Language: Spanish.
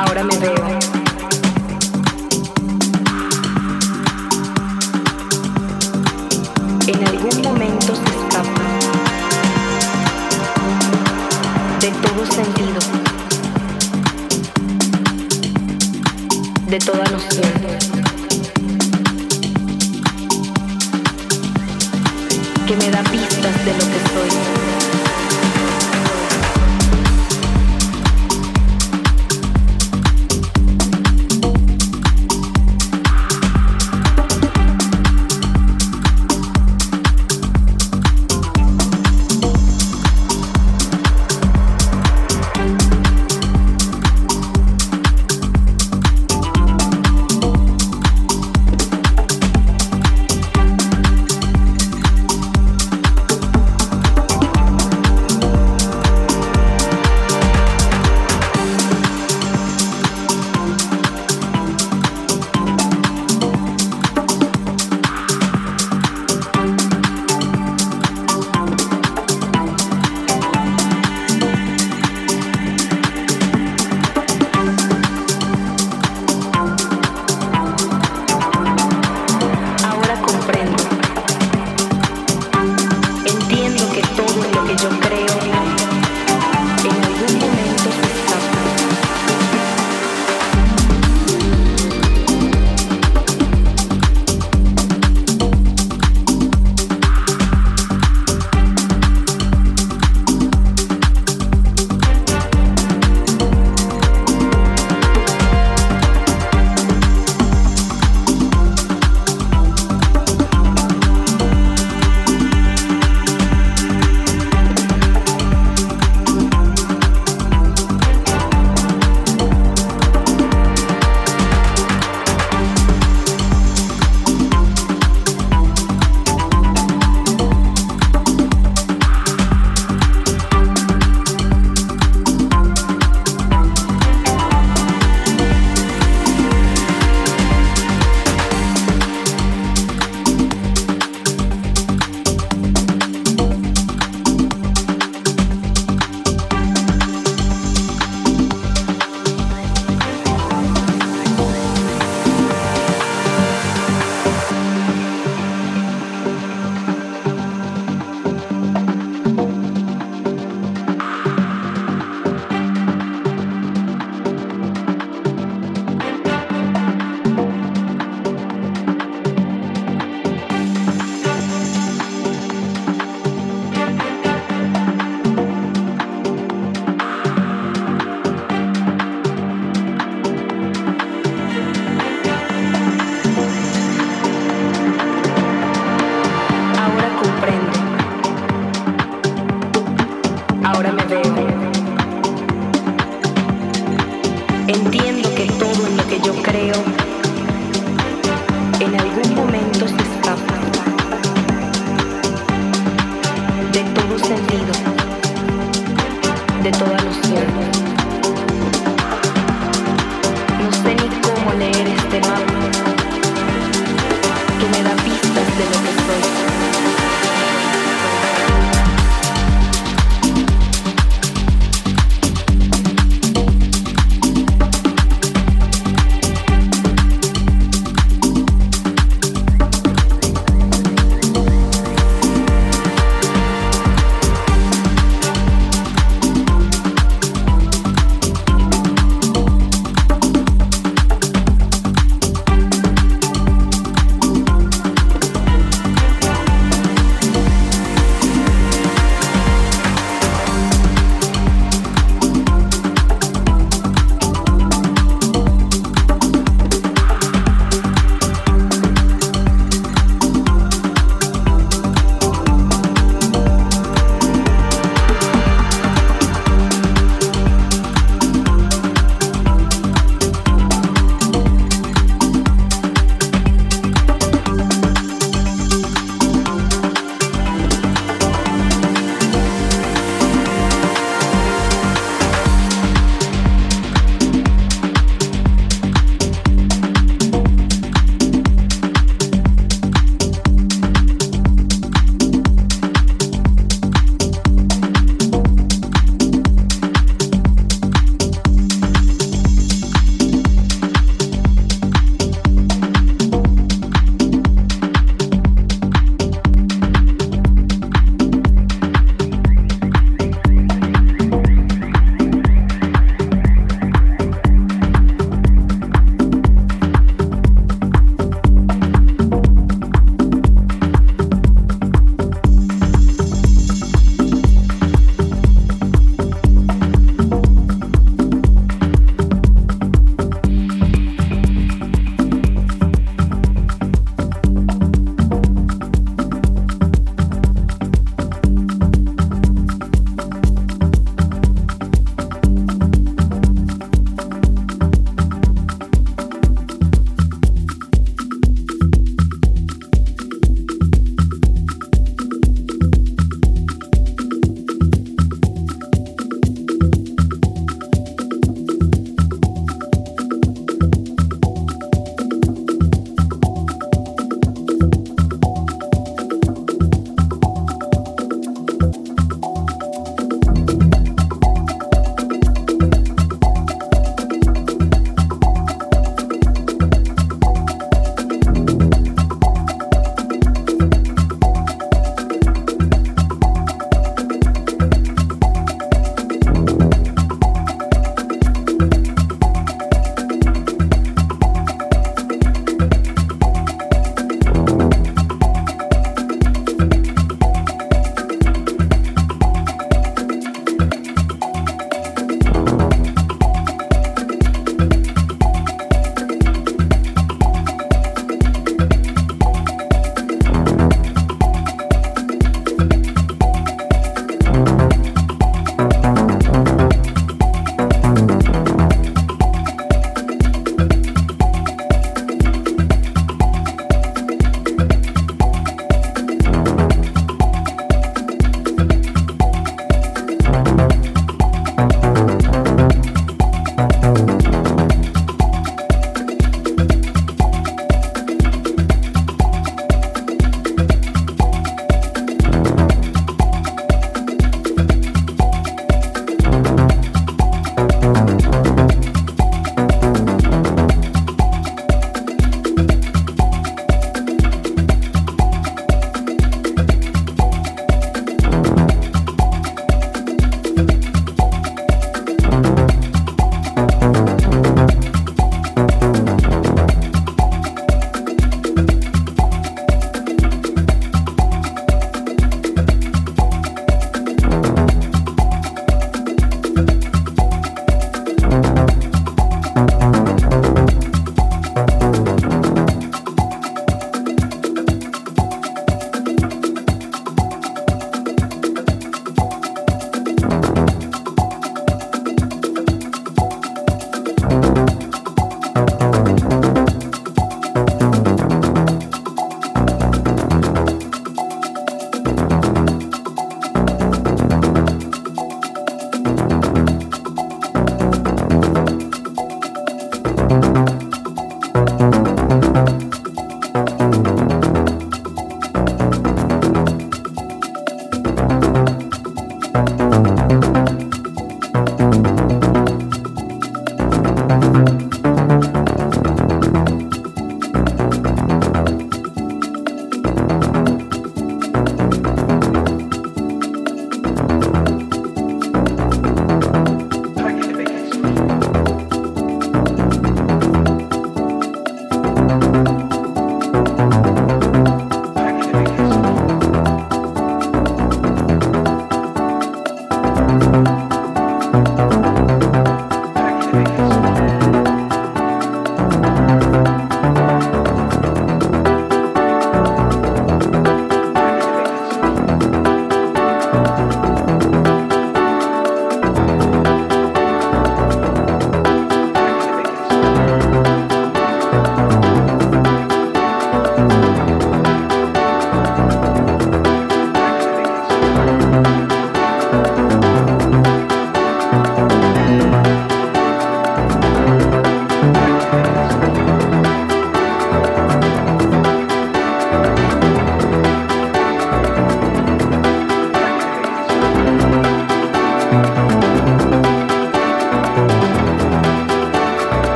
ahora me veo. En algún momento se escapa de todo sentido, de toda noción.